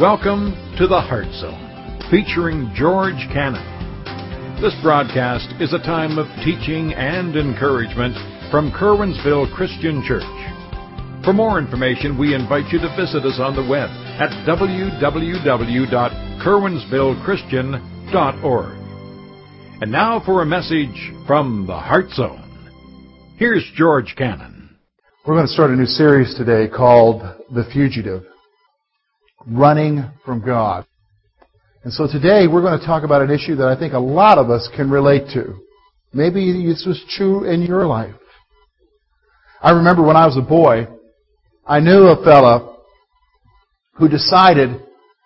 Welcome to the Heart Zone, featuring George Cannon. This broadcast is a time of teaching and encouragement from Curwensville Christian Church. For more information, we invite you to visit us on the web at www.curwensvillechristian.org. And now for a message from the Heart Zone. Here's George Cannon. We're going to start a new series today called The Fugitive running from God. And so today we're going to talk about an issue that I think a lot of us can relate to. Maybe this was true in your life. I remember when I was a boy, I knew a fella who decided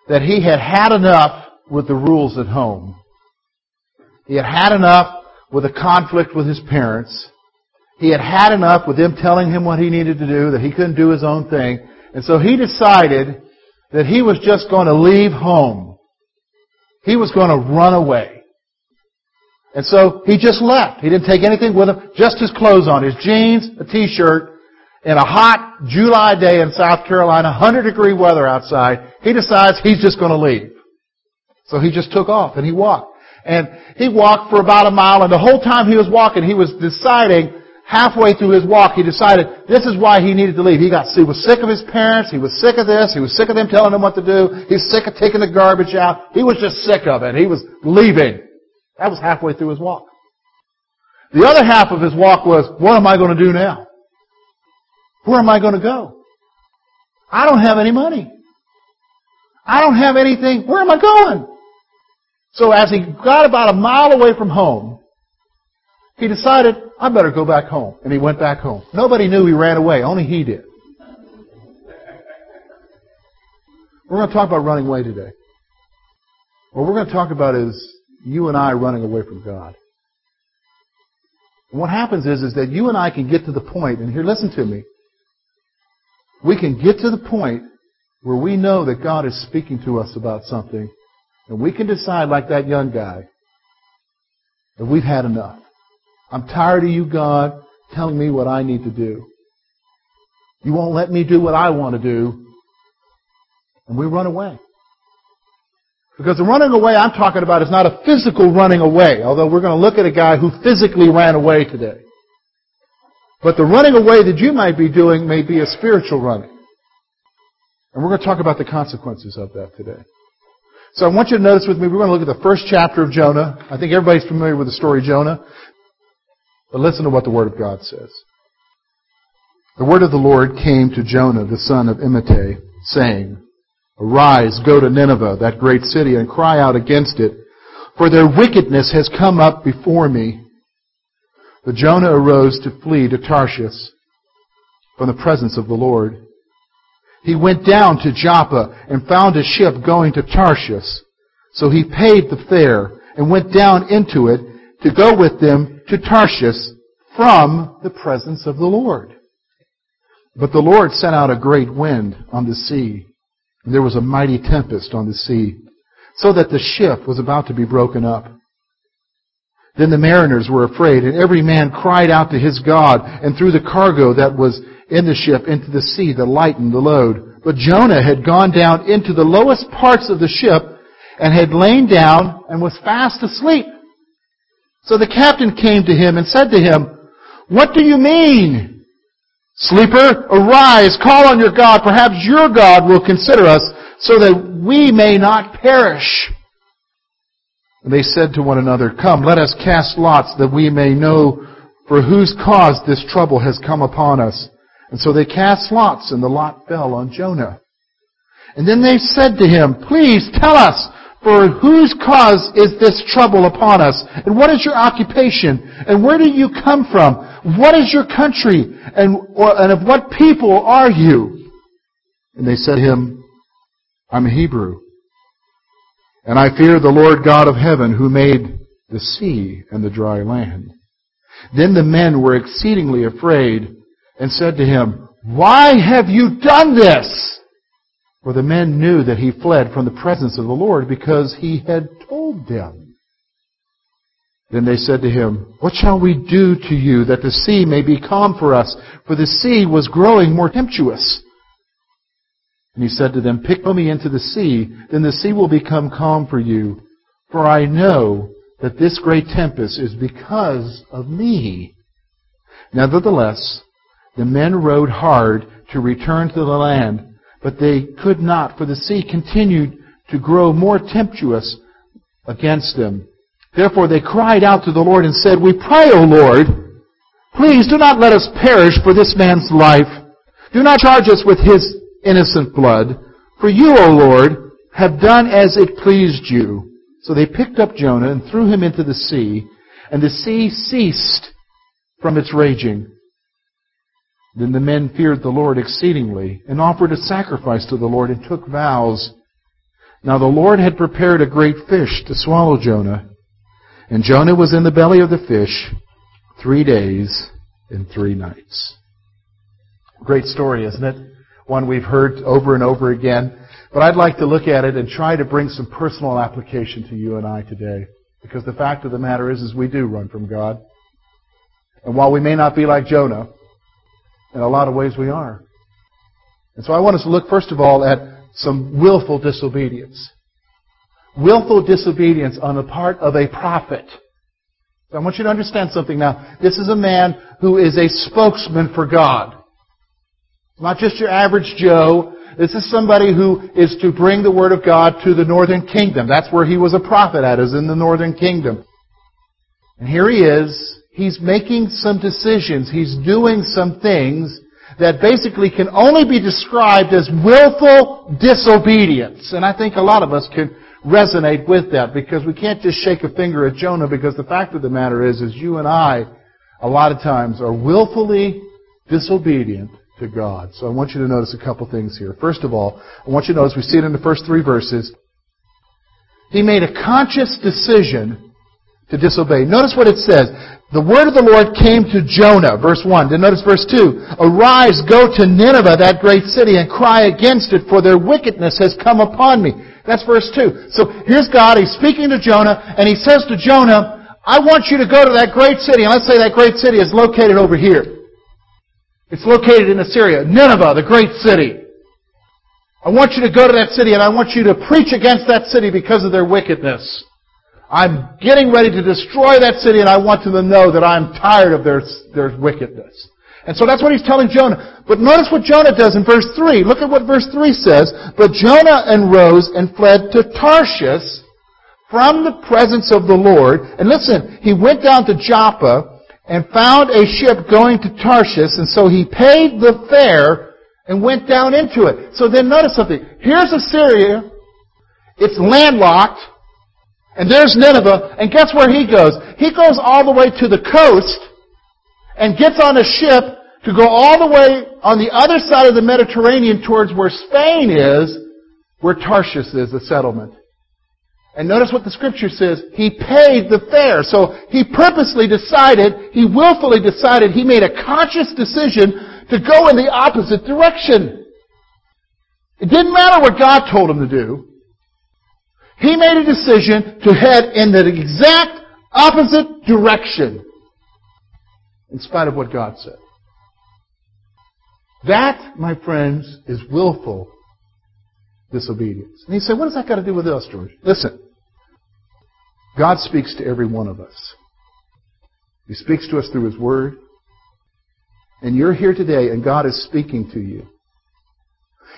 that he had had enough with the rules at home. He had had enough with a conflict with his parents. He had had enough with them telling him what he needed to do, that he couldn't do his own thing. And so he decided that he was just going to leave home. He was going to run away. And so he just left. He didn't take anything with him, just his clothes on, his jeans, a t-shirt, in a hot July day in South Carolina, 100 degree weather outside. He decides he's just going to leave. So he just took off and he walked. And he walked for about a mile and the whole time he was walking, he was deciding halfway through his walk, he decided this is why he needed to leave. He got, he was sick of his parents. He was sick of this. He was sick of them telling him what to do. He's sick of taking the garbage out. He was just sick of it. He was leaving. That was halfway through his walk. The other half of his walk was, what am I going to do now? Where am I going to go? I don't have any money. I don't have anything. Where am I going? So as he got about a mile away from home, he decided, I better go back home. And he went back home. Nobody knew he ran away. Only he did. We're going to talk about running away today. What we're going to talk about is you and I running away from God. And what happens is, is that you and I can get to the point, and here, listen to me. We can get to the point where we know that God is speaking to us about something, and we can decide, like that young guy, that we've had enough. I'm tired of you, God, telling me what I need to do. You won't let me do what I want to do. And we run away. Because the running away I'm talking about is not a physical running away, although we're going to look at a guy who physically ran away today. But the running away that you might be doing may be a spiritual running. And we're going to talk about the consequences of that today. So I want you to notice with me, we're going to look at the first chapter of Jonah. I think everybody's familiar with the story of Jonah. But listen to what the Word of God says. The word of the Lord came to Jonah, the son of Amittai, saying, Arise, go to Nineveh, that great city, and cry out against it, for their wickedness has come up before me. But Jonah arose to flee to Tarshish from the presence of the Lord. He went down to Joppa and found a ship going to Tarshish. So he paid the fare and went down into it to go with them to Tarshish from the presence of the Lord. But the Lord sent out a great wind on the sea, and there was a mighty tempest on the sea, so that the ship was about to be broken up. Then the mariners were afraid, and every man cried out to his God, and threw the cargo that was in the ship into the sea to lighten the load. But Jonah had gone down into the lowest parts of the ship, and had lain down, and was fast asleep. So the captain came to him and said to him, What do you mean? Sleeper, arise, call on your God. Perhaps your God will consider us so that we may not perish. And they said to one another, Come, let us cast lots that we may know for whose cause this trouble has come upon us. And so they cast lots, and the lot fell on Jonah. And then they said to him, Please tell us, for whose cause is this trouble upon us? And what is your occupation? And where do you come from? What is your country? And, or, and of what people are you? And they said to him, I'm a Hebrew. And I fear the Lord God of heaven who made the sea and the dry land. Then the men were exceedingly afraid and said to him, Why have you done this? For the men knew that he fled from the presence of the Lord because he had told them. Then they said to him, What shall we do to you that the sea may be calm for us? For the sea was growing more tempestuous. And he said to them, Pick me into the sea, then the sea will become calm for you. For I know that this great tempest is because of me. Nevertheless, the men rowed hard to return to the land, but they could not, for the sea continued to grow more tempestuous against them. Therefore they cried out to the Lord and said, We pray, O Lord, please do not let us perish for this man's life. Do not charge us with his innocent blood. For you, O Lord, have done as it pleased you. So they picked up Jonah and threw him into the sea, and the sea ceased from its raging. Then the men feared the Lord exceedingly, and offered a sacrifice to the Lord, and took vows. Now the Lord had prepared a great fish to swallow Jonah, and Jonah was in the belly of the fish three days and three nights. Great story, isn't it? One we've heard over and over again. But I'd like to look at it and try to bring some personal application to you and I today. Because the fact of the matter is, is we do run from God. And while we may not be like Jonah, in a lot of ways we are. And so I want us to look first of all at some willful disobedience. Willful disobedience on the part of a prophet. I want you to understand something now. This is a man who is a spokesman for God. Not just your average Joe. This is somebody who is to bring the Word of God to the northern kingdom. That's where he was a prophet at, is in the northern kingdom. And here he is. He's making some decisions. He's doing some things that basically can only be described as willful disobedience. And I think a lot of us can resonate with that because we can't just shake a finger at Jonah because the fact of the matter is, is you and I, a lot of times, are willfully disobedient to God. So I want you to notice a couple things here. First of all, I want you to notice, we see it in the first three verses, he made a conscious decision to disobey. Notice what it says. The word of the Lord came to Jonah, verse 1. Then notice verse 2. Arise, go to Nineveh, that great city, and cry against it, for their wickedness has come upon me. That's verse 2. So here's God, He's speaking to Jonah, and He says to Jonah, I want you to go to that great city, and let's say that great city is located over here. It's located in Assyria. Nineveh, the great city. I want you to go to that city and I want you to preach against that city because of their wickedness. I'm getting ready to destroy that city and I want them to know that I'm tired of their, their wickedness. And so that's what he's telling Jonah. But notice what Jonah does in verse 3. Look at what verse 3 says. But Jonah arose and fled to Tarshish from the presence of the Lord. And listen, he went down to Joppa and found a ship going to Tarshish, and so he paid the fare and went down into it. So then notice something. Here's Assyria. It's landlocked. And there's Nineveh. And guess where he goes? He goes all the way to the coast and gets on a ship to go all the way on the other side of the Mediterranean towards where Spain is, where Tarshish is, the settlement. And notice what the scripture says. He paid the fare. So he purposely decided, he willfully decided, he made a conscious decision to go in the opposite direction. It didn't matter what God told him to do. He made a decision to head in the exact opposite direction in spite of what God said. That, my friends, is willful disobedience. And he said, what does that got to do with us, George? Listen. God speaks to every one of us. He speaks to us through His Word. And you're here today and God is speaking to you.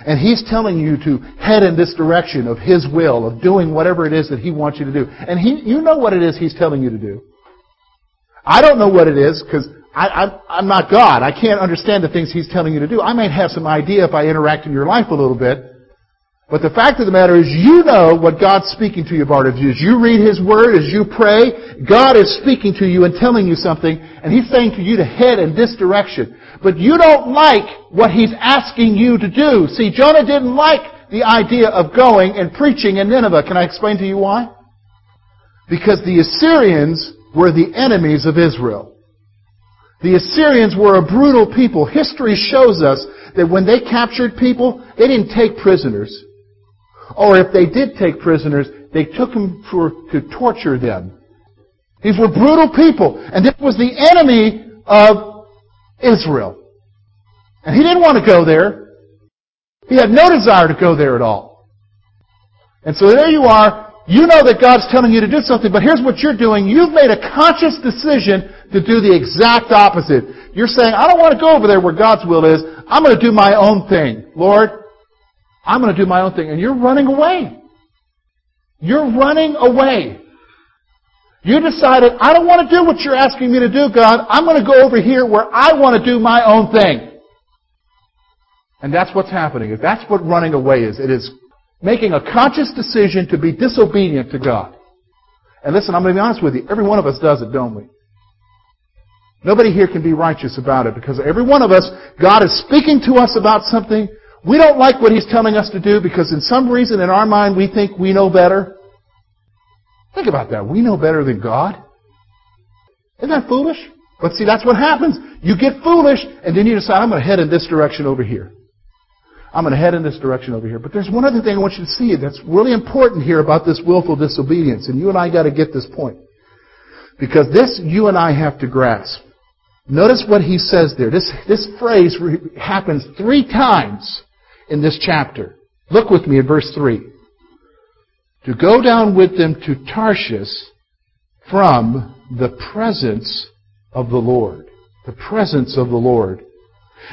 And He's telling you to head in this direction of His will, of doing whatever it is that He wants you to do. And he, you know what it is He's telling you to do. I don't know what it is because I'm I'm not God. I can't understand the things He's telling you to do. I might have some idea if I interact in your life a little bit. But the fact of the matter is, you know what God's speaking to you about. As you read His Word, as you pray, God is speaking to you and telling you something, and He's saying to you to head in this direction. But you don't like what He's asking you to do. See, Jonah didn't like the idea of going and preaching in Nineveh. Can I explain to you why? Because the Assyrians were the enemies of Israel. The Assyrians were a brutal people. History shows us that when they captured people, they didn't take prisoners. Or if they did take prisoners, they took them for, to torture them. These were brutal people. And this was the enemy of Israel. And he didn't want to go there. He had no desire to go there at all. And so there you are. You know that God's telling you to do something, but here's what you're doing. You've made a conscious decision to do the exact opposite. You're saying, I don't want to go over there where God's will is. I'm going to do my own thing. Lord, I'm going to do my own thing. And you're running away. You're running away. You decided, I don't want to do what you're asking me to do, God. I'm going to go over here where I want to do my own thing. And that's what's happening. That's what running away is. It is making a conscious decision to be disobedient to God. And listen, I'm going to be honest with you. Every one of us does it, don't we? Nobody here can be righteous about it because every one of us, God is speaking to us about something. We don't like what He's telling us to do because in some reason in our mind we think we know better. Think about that. We know better than God. Isn't that foolish? But see, that's what happens. You get foolish and then you decide, I'm going to head in this direction over here. I'm going to head in this direction over here. But there's one other thing I want you to see that's really important here about this willful disobedience. And you and I got to get this point. Because this you and I have to grasp. Notice what he says there. This, this phrase happens three times in this chapter. Look with me at verse 3. To go down with them to Tarshish from the presence of the Lord. The presence of the Lord.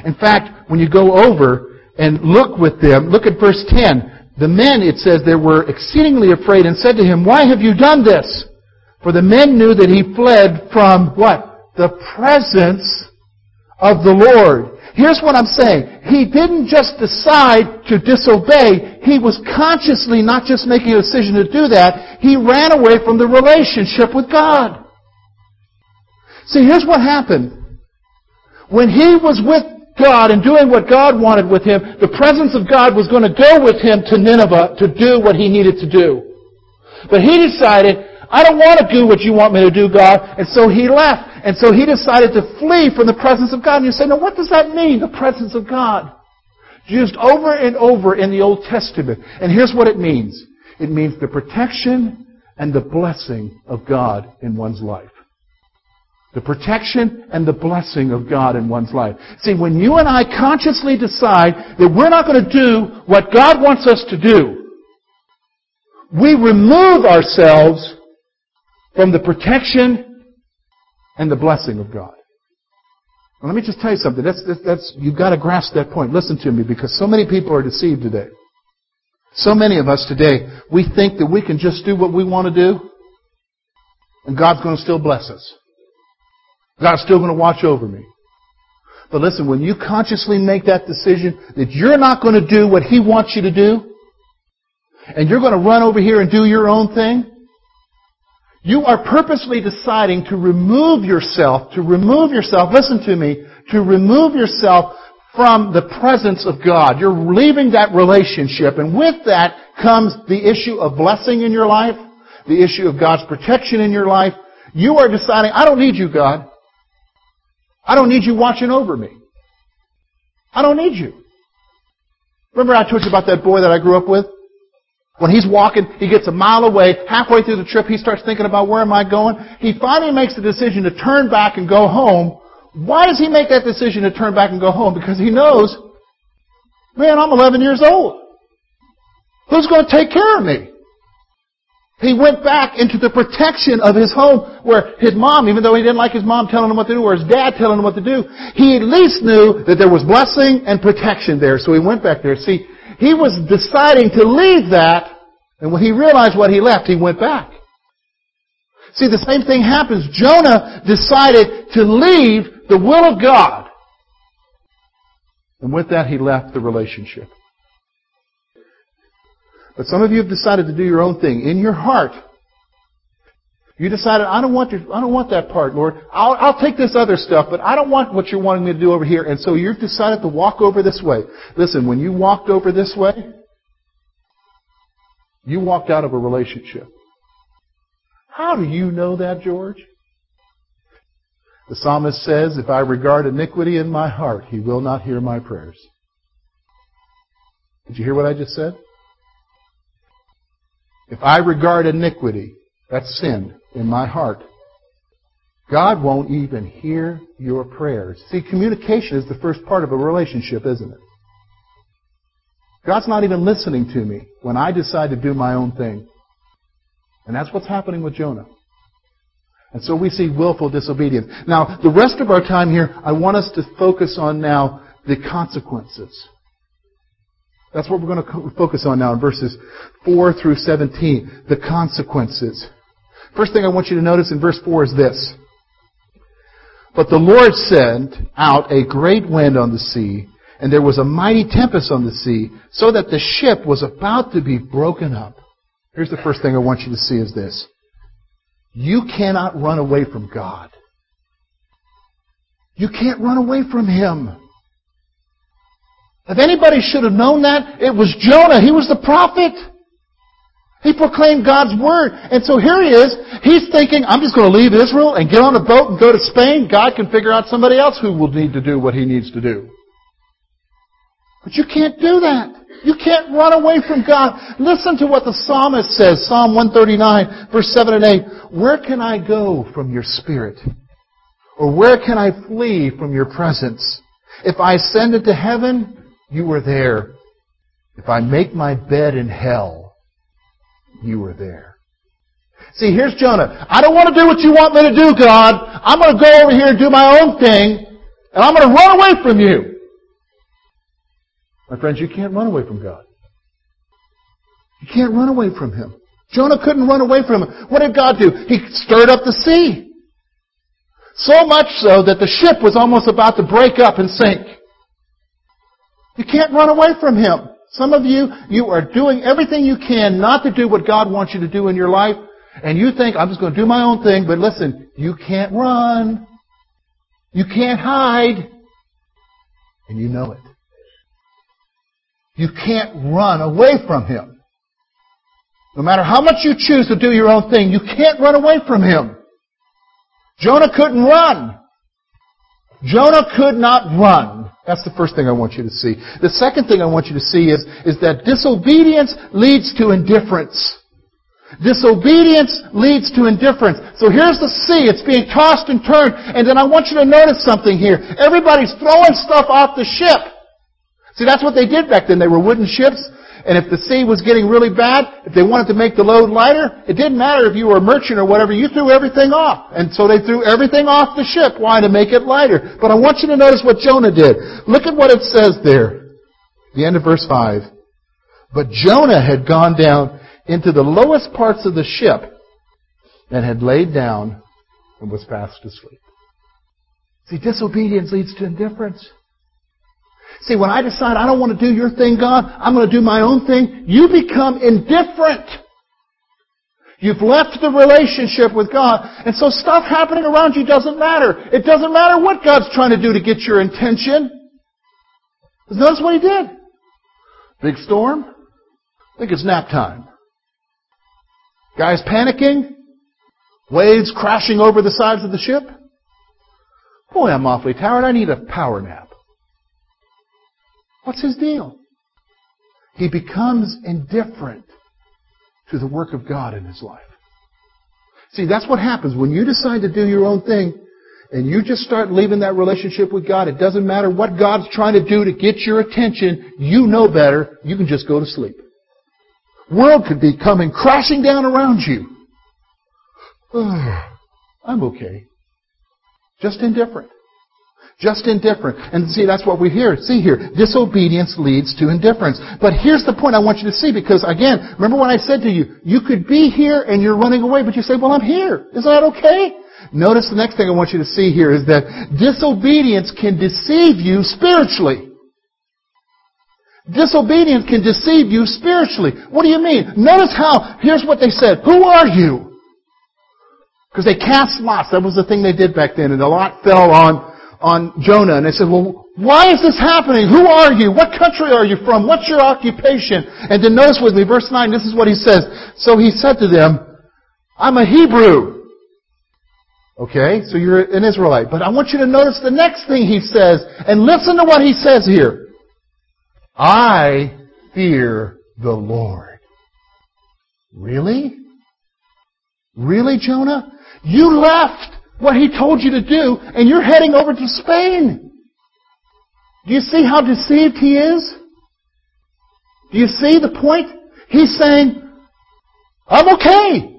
In fact, when you go over and look with them, look at verse 10. The men, it says, they were exceedingly afraid and said to him, Why have you done this? For the men knew that he fled from what? the presence of the Lord. Here's what I'm saying. He didn't just decide to disobey. He was consciously not just making a decision to do that. He ran away from the relationship with God. See, here's what happened. When he was with God and doing what God wanted with him, the presence of God was going to go with him to Nineveh to do what he needed to do. But he decided, I don't want to do what you want me to do, God. And so he left. And so he decided to flee from the presence of God. And you say, now what does that mean, the presence of God? Used over and over in the Old Testament. And here's what it means. It means the protection and the blessing of God in one's life. The protection and the blessing of God in one's life. See, when you and I consciously decide that we're not going to do what God wants us to do, we remove ourselves from the protection and the blessing of God. let me just tell you something. That's, that's, that's, you've got to grasp that point. Listen to me because so many people are deceived today. So many of us today, we think that we can just do what we want to do and God's going to still bless us. God's still going to watch over me. But listen, when you consciously make that decision that you're not going to do what He wants you to do, and you're going to run over here and do your own thing, you are purposely deciding to remove yourself, to remove yourself, listen to me, to remove yourself from the presence of God. You're leaving that relationship, and with that comes the issue of blessing in your life, the issue of God's protection in your life. You are deciding, I don't need you, God. I don't need you watching over me. I don't need you. Remember I told you about that boy that I grew up with? When he's walking, he gets a mile away. Halfway through the trip, he starts thinking about where am I going? He finally makes the decision to turn back and go home. Why does he make that decision to turn back and go home? Because he knows, man, I'm 11 years old. Who's going to take care of me? He went back into the protection of his home where his mom, even though he didn't like his mom telling him what to do or his dad telling him what to do, he at least knew that there was blessing and protection there. So he went back there. See, he was deciding to leave that, and when he realized what he left, he went back. See, the same thing happens. Jonah decided to leave the will of God. And with that, he left the relationship. But some of you have decided to do your own thing. In your heart, you decided, I don't want, your, I don't want that part, Lord. I'll, I'll take this other stuff, but I don't want what you're wanting me to do over here. And so you've decided to walk over this way. Listen, when you walked over this way, you walked out of a relationship. How do you know that, George? The psalmist says, If I regard iniquity in my heart, he will not hear my prayers. Did you hear what I just said? If I regard iniquity, that's sin, in my heart, God won't even hear your prayers. See, communication is the first part of a relationship, isn't it? God's not even listening to me when I decide to do my own thing. And that's what's happening with Jonah. And so we see willful disobedience. Now, the rest of our time here, I want us to focus on now the consequences. That's what we're going to focus on now in verses 4 through 17. The consequences. First thing I want you to notice in verse 4 is this. But the Lord sent out a great wind on the sea, and there was a mighty tempest on the sea, so that the ship was about to be broken up. Here's the first thing I want you to see is this. You cannot run away from God. You can't run away from Him. If anybody should have known that, it was Jonah. He was the prophet. He proclaimed God's word. And so here he is. He's thinking, I'm just going to leave Israel and get on a boat and go to Spain. God can figure out somebody else who will need to do what he needs to do. But you can't do that. You can't run away from God. Listen to what the psalmist says, Psalm 139, verse 7 and 8. Where can I go from your spirit? Or where can I flee from your presence? If I ascend into heaven, you are there. If I make my bed in hell, you were there. See, here's Jonah. I don't want to do what you want me to do, God. I'm going to go over here and do my own thing, and I'm going to run away from you. My friends, you can't run away from God. You can't run away from Him. Jonah couldn't run away from Him. What did God do? He stirred up the sea. So much so that the ship was almost about to break up and sink. You can't run away from Him. Some of you, you are doing everything you can not to do what God wants you to do in your life, and you think, I'm just going to do my own thing, but listen, you can't run. You can't hide. And you know it. You can't run away from Him. No matter how much you choose to do your own thing, you can't run away from Him. Jonah couldn't run. Jonah could not run. That's the first thing I want you to see. The second thing I want you to see is, is that disobedience leads to indifference. Disobedience leads to indifference. So here's the sea. It's being tossed and turned. And then I want you to notice something here. Everybody's throwing stuff off the ship. See, that's what they did back then. They were wooden ships, and if the sea was getting really bad, if they wanted to make the load lighter, it didn't matter if you were a merchant or whatever, you threw everything off. And so they threw everything off the ship. Why? To make it lighter. But I want you to notice what Jonah did. Look at what it says there. The end of verse 5. But Jonah had gone down into the lowest parts of the ship and had laid down and was fast asleep. See, disobedience leads to indifference. See, when I decide I don't want to do your thing, God, I'm going to do my own thing, you become indifferent. You've left the relationship with God. And so stuff happening around you doesn't matter. It doesn't matter what God's trying to do to get your intention. Because notice what he did. Big storm. I think it's nap time. Guys panicking. Waves crashing over the sides of the ship. Boy, I'm awfully tired. I need a power nap. What's his deal? He becomes indifferent to the work of God in his life. See, that's what happens when you decide to do your own thing and you just start leaving that relationship with God. It doesn't matter what God's trying to do to get your attention. You know better. You can just go to sleep. World could be coming crashing down around you. I'm okay. Just indifferent. Just indifferent. And see, that's what we hear. See here. Disobedience leads to indifference. But here's the point I want you to see because again, remember when I said to you, you could be here and you're running away, but you say, well, I'm here. Is that okay? Notice the next thing I want you to see here is that disobedience can deceive you spiritually. Disobedience can deceive you spiritually. What do you mean? Notice how, here's what they said. Who are you? Because they cast lots. That was the thing they did back then. And the lot fell on on Jonah and they said, well, why is this happening? Who are you? What country are you from? What's your occupation? And then notice with me, verse 9, this is what he says. So he said to them, I'm a Hebrew. Okay, so you're an Israelite. But I want you to notice the next thing he says, and listen to what he says here. I fear the Lord. Really? Really, Jonah? You left what he told you to do, and you're heading over to Spain. Do you see how deceived he is? Do you see the point? He's saying, I'm okay.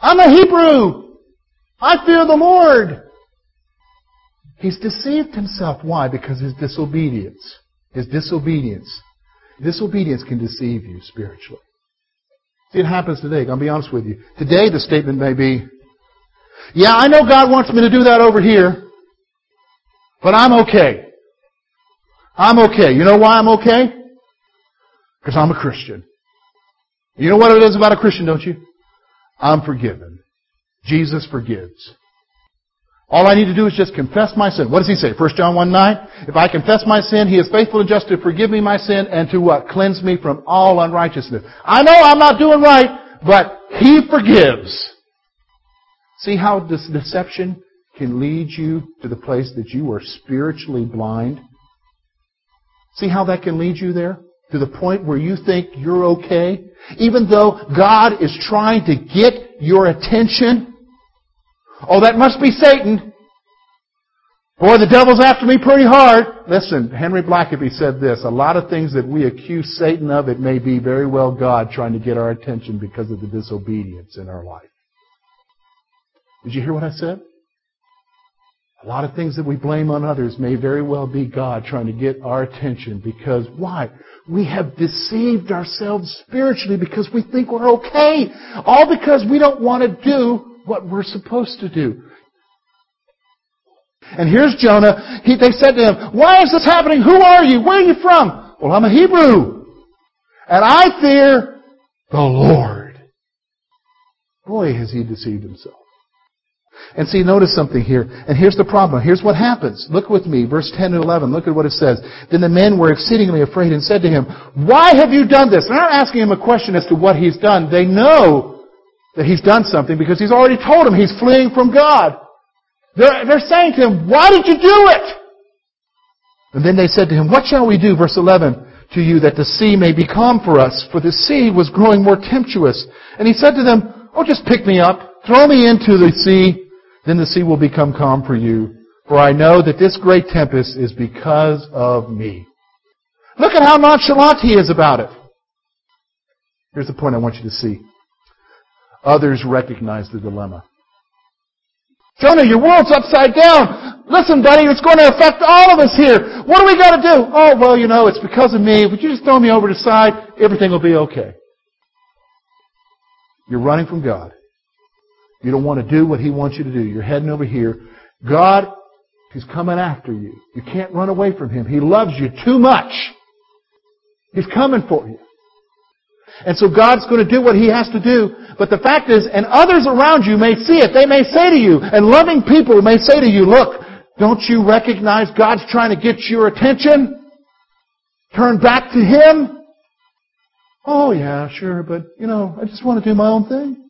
I'm a Hebrew. I fear the Lord. He's deceived himself. Why? Because his disobedience. His disobedience. Disobedience can deceive you spiritually. See, it happens today. To be honest with you. Today, the statement may be, yeah, I know God wants me to do that over here, but I'm okay. I'm okay. You know why I'm okay? Because I'm a Christian. You know what it is about a Christian, don't you? I'm forgiven. Jesus forgives. All I need to do is just confess my sin. What does he say? 1 John 1 9. If I confess my sin, he is faithful and just to forgive me my sin and to what? Cleanse me from all unrighteousness. I know I'm not doing right, but he forgives. See how this deception can lead you to the place that you are spiritually blind? See how that can lead you there? To the point where you think you're okay? Even though God is trying to get your attention? Oh, that must be Satan. Boy, the devil's after me pretty hard. Listen, Henry Blackaby said this. A lot of things that we accuse Satan of, it may be very well God trying to get our attention because of the disobedience in our life. Did you hear what I said? A lot of things that we blame on others may very well be God trying to get our attention because why? We have deceived ourselves spiritually because we think we're okay. All because we don't want to do what we're supposed to do. And here's Jonah. He, they said to him, Why is this happening? Who are you? Where are you from? Well, I'm a Hebrew. And I fear the Lord. Boy, has he deceived himself. And see, notice something here. And here's the problem. Here's what happens. Look with me, verse 10 and 11. Look at what it says. Then the men were exceedingly afraid and said to him, Why have you done this? They're not asking him a question as to what he's done. They know that he's done something because he's already told them he's fleeing from God. They're, they're saying to him, why did you do it? And then they said to him, what shall we do, verse 11, to you that the sea may be calm for us? For the sea was growing more tempestuous. And he said to them, oh, just pick me up, throw me into the sea, then the sea will become calm for you. For I know that this great tempest is because of me. Look at how nonchalant he is about it. Here's the point I want you to see. Others recognize the dilemma. Jonah, your world's upside down. Listen, buddy, it's going to affect all of us here. What do we got to do? Oh, well, you know, it's because of me. Would you just throw me over the side? Everything will be okay. You're running from God. You don't want to do what He wants you to do. You're heading over here. God, He's coming after you. You can't run away from Him. He loves you too much. He's coming for you. And so God's going to do what He has to do. But the fact is, and others around you may see it. They may say to you, and loving people may say to you, look, don't you recognize God's trying to get your attention? Turn back to Him? Oh yeah, sure, but you know, I just want to do my own thing.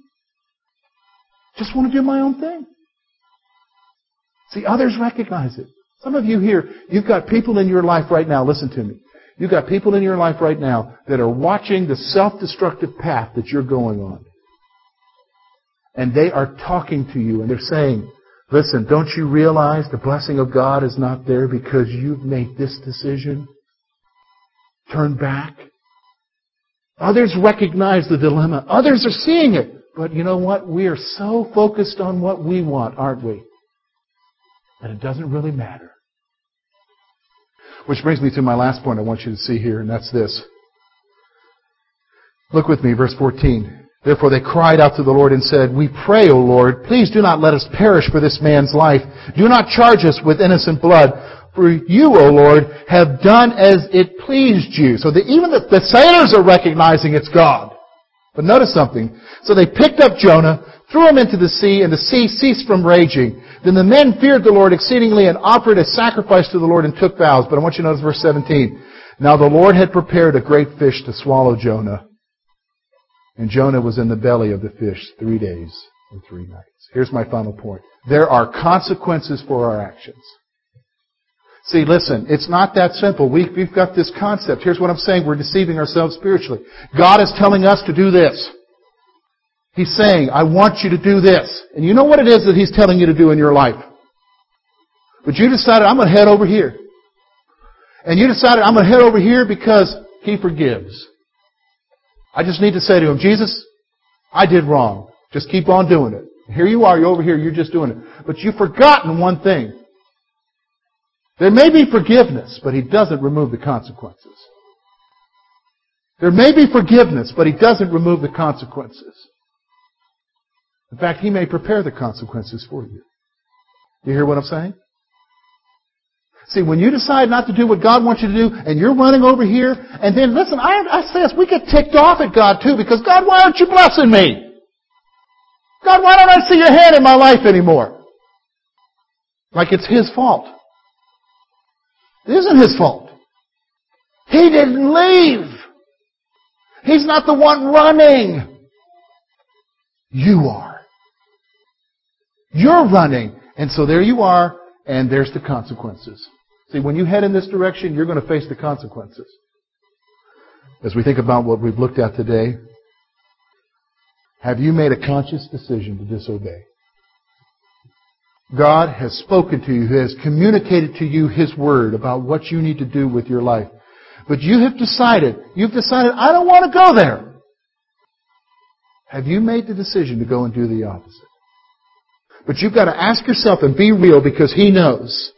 Just want to do my own thing. See, others recognize it. Some of you here, you've got people in your life right now, listen to me. You've got people in your life right now that are watching the self-destructive path that you're going on. And they are talking to you and they're saying, listen, don't you realize the blessing of God is not there because you've made this decision? Turn back. Others recognize the dilemma. Others are seeing it. But you know what? We are so focused on what we want, aren't we? That it doesn't really matter. Which brings me to my last point I want you to see here, and that's this. Look with me, verse 14. Therefore they cried out to the Lord and said, We pray, O Lord, please do not let us perish for this man's life. Do not charge us with innocent blood. For you, O Lord, have done as it pleased you. So that even the, the sailors are recognizing it's God. But notice something. So they picked up Jonah, threw him into the sea, and the sea ceased from raging. Then the men feared the Lord exceedingly and offered a sacrifice to the Lord and took vows. But I want you to notice verse 17. Now the Lord had prepared a great fish to swallow Jonah. And Jonah was in the belly of the fish three days and three nights. Here's my final point. There are consequences for our actions. See, listen, it's not that simple. We, have got this concept. Here's what I'm saying. We're deceiving ourselves spiritually. God is telling us to do this. He's saying, I want you to do this. And you know what it is that He's telling you to do in your life. But you decided, I'm going to head over here. And you decided, I'm going to head over here because He forgives. I just need to say to him, Jesus, I did wrong. Just keep on doing it. Here you are, you're over here, you're just doing it. But you've forgotten one thing. There may be forgiveness, but He doesn't remove the consequences. There may be forgiveness, but He doesn't remove the consequences. In fact, He may prepare the consequences for you. You hear what I'm saying? See, when you decide not to do what God wants you to do, and you're running over here, and then listen, I, I say this, we get ticked off at God too, because God, why aren't you blessing me? God, why don't I see your hand in my life anymore? Like it's His fault. It isn't His fault. He didn't leave. He's not the one running. You are. You're running. And so there you are, and there's the consequences. See, when you head in this direction, you're going to face the consequences. As we think about what we've looked at today, have you made a conscious decision to disobey? God has spoken to you, He has communicated to you His Word about what you need to do with your life. But you have decided, you've decided, I don't want to go there. Have you made the decision to go and do the opposite? But you've got to ask yourself and be real because He knows.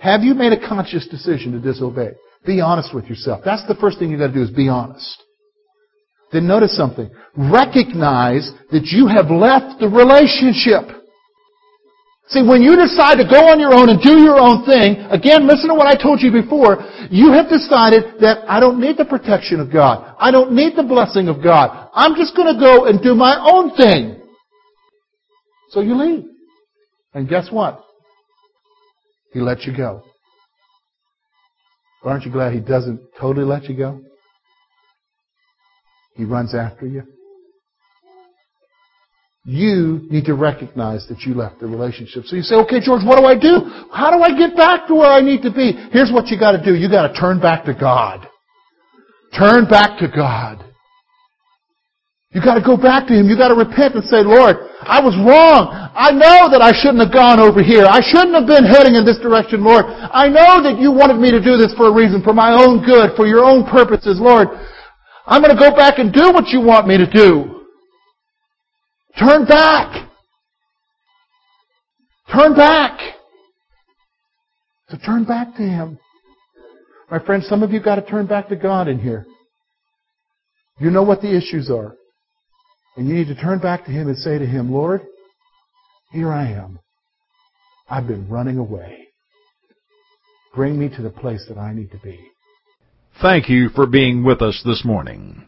Have you made a conscious decision to disobey? Be honest with yourself. That's the first thing you've got to do is be honest. Then notice something. Recognize that you have left the relationship. See, when you decide to go on your own and do your own thing, again, listen to what I told you before, you have decided that I don't need the protection of God. I don't need the blessing of God. I'm just going to go and do my own thing. So you leave. And guess what? He lets you go. Aren't you glad He doesn't totally let you go? He runs after you. You need to recognize that you left the relationship. So you say, okay, George, what do I do? How do I get back to where I need to be? Here's what you gotta do. You gotta turn back to God. Turn back to God. You gotta go back to Him. You gotta repent and say, Lord, I was wrong. I know that I shouldn't have gone over here. I shouldn't have been heading in this direction, Lord. I know that you wanted me to do this for a reason, for my own good, for your own purposes, Lord. I'm gonna go back and do what you want me to do. Turn back. Turn back. So turn back to Him. My friends, some of you got to turn back to God in here. You know what the issues are. And you need to turn back to Him and say to Him, Lord, here I am. I've been running away. Bring me to the place that I need to be. Thank you for being with us this morning.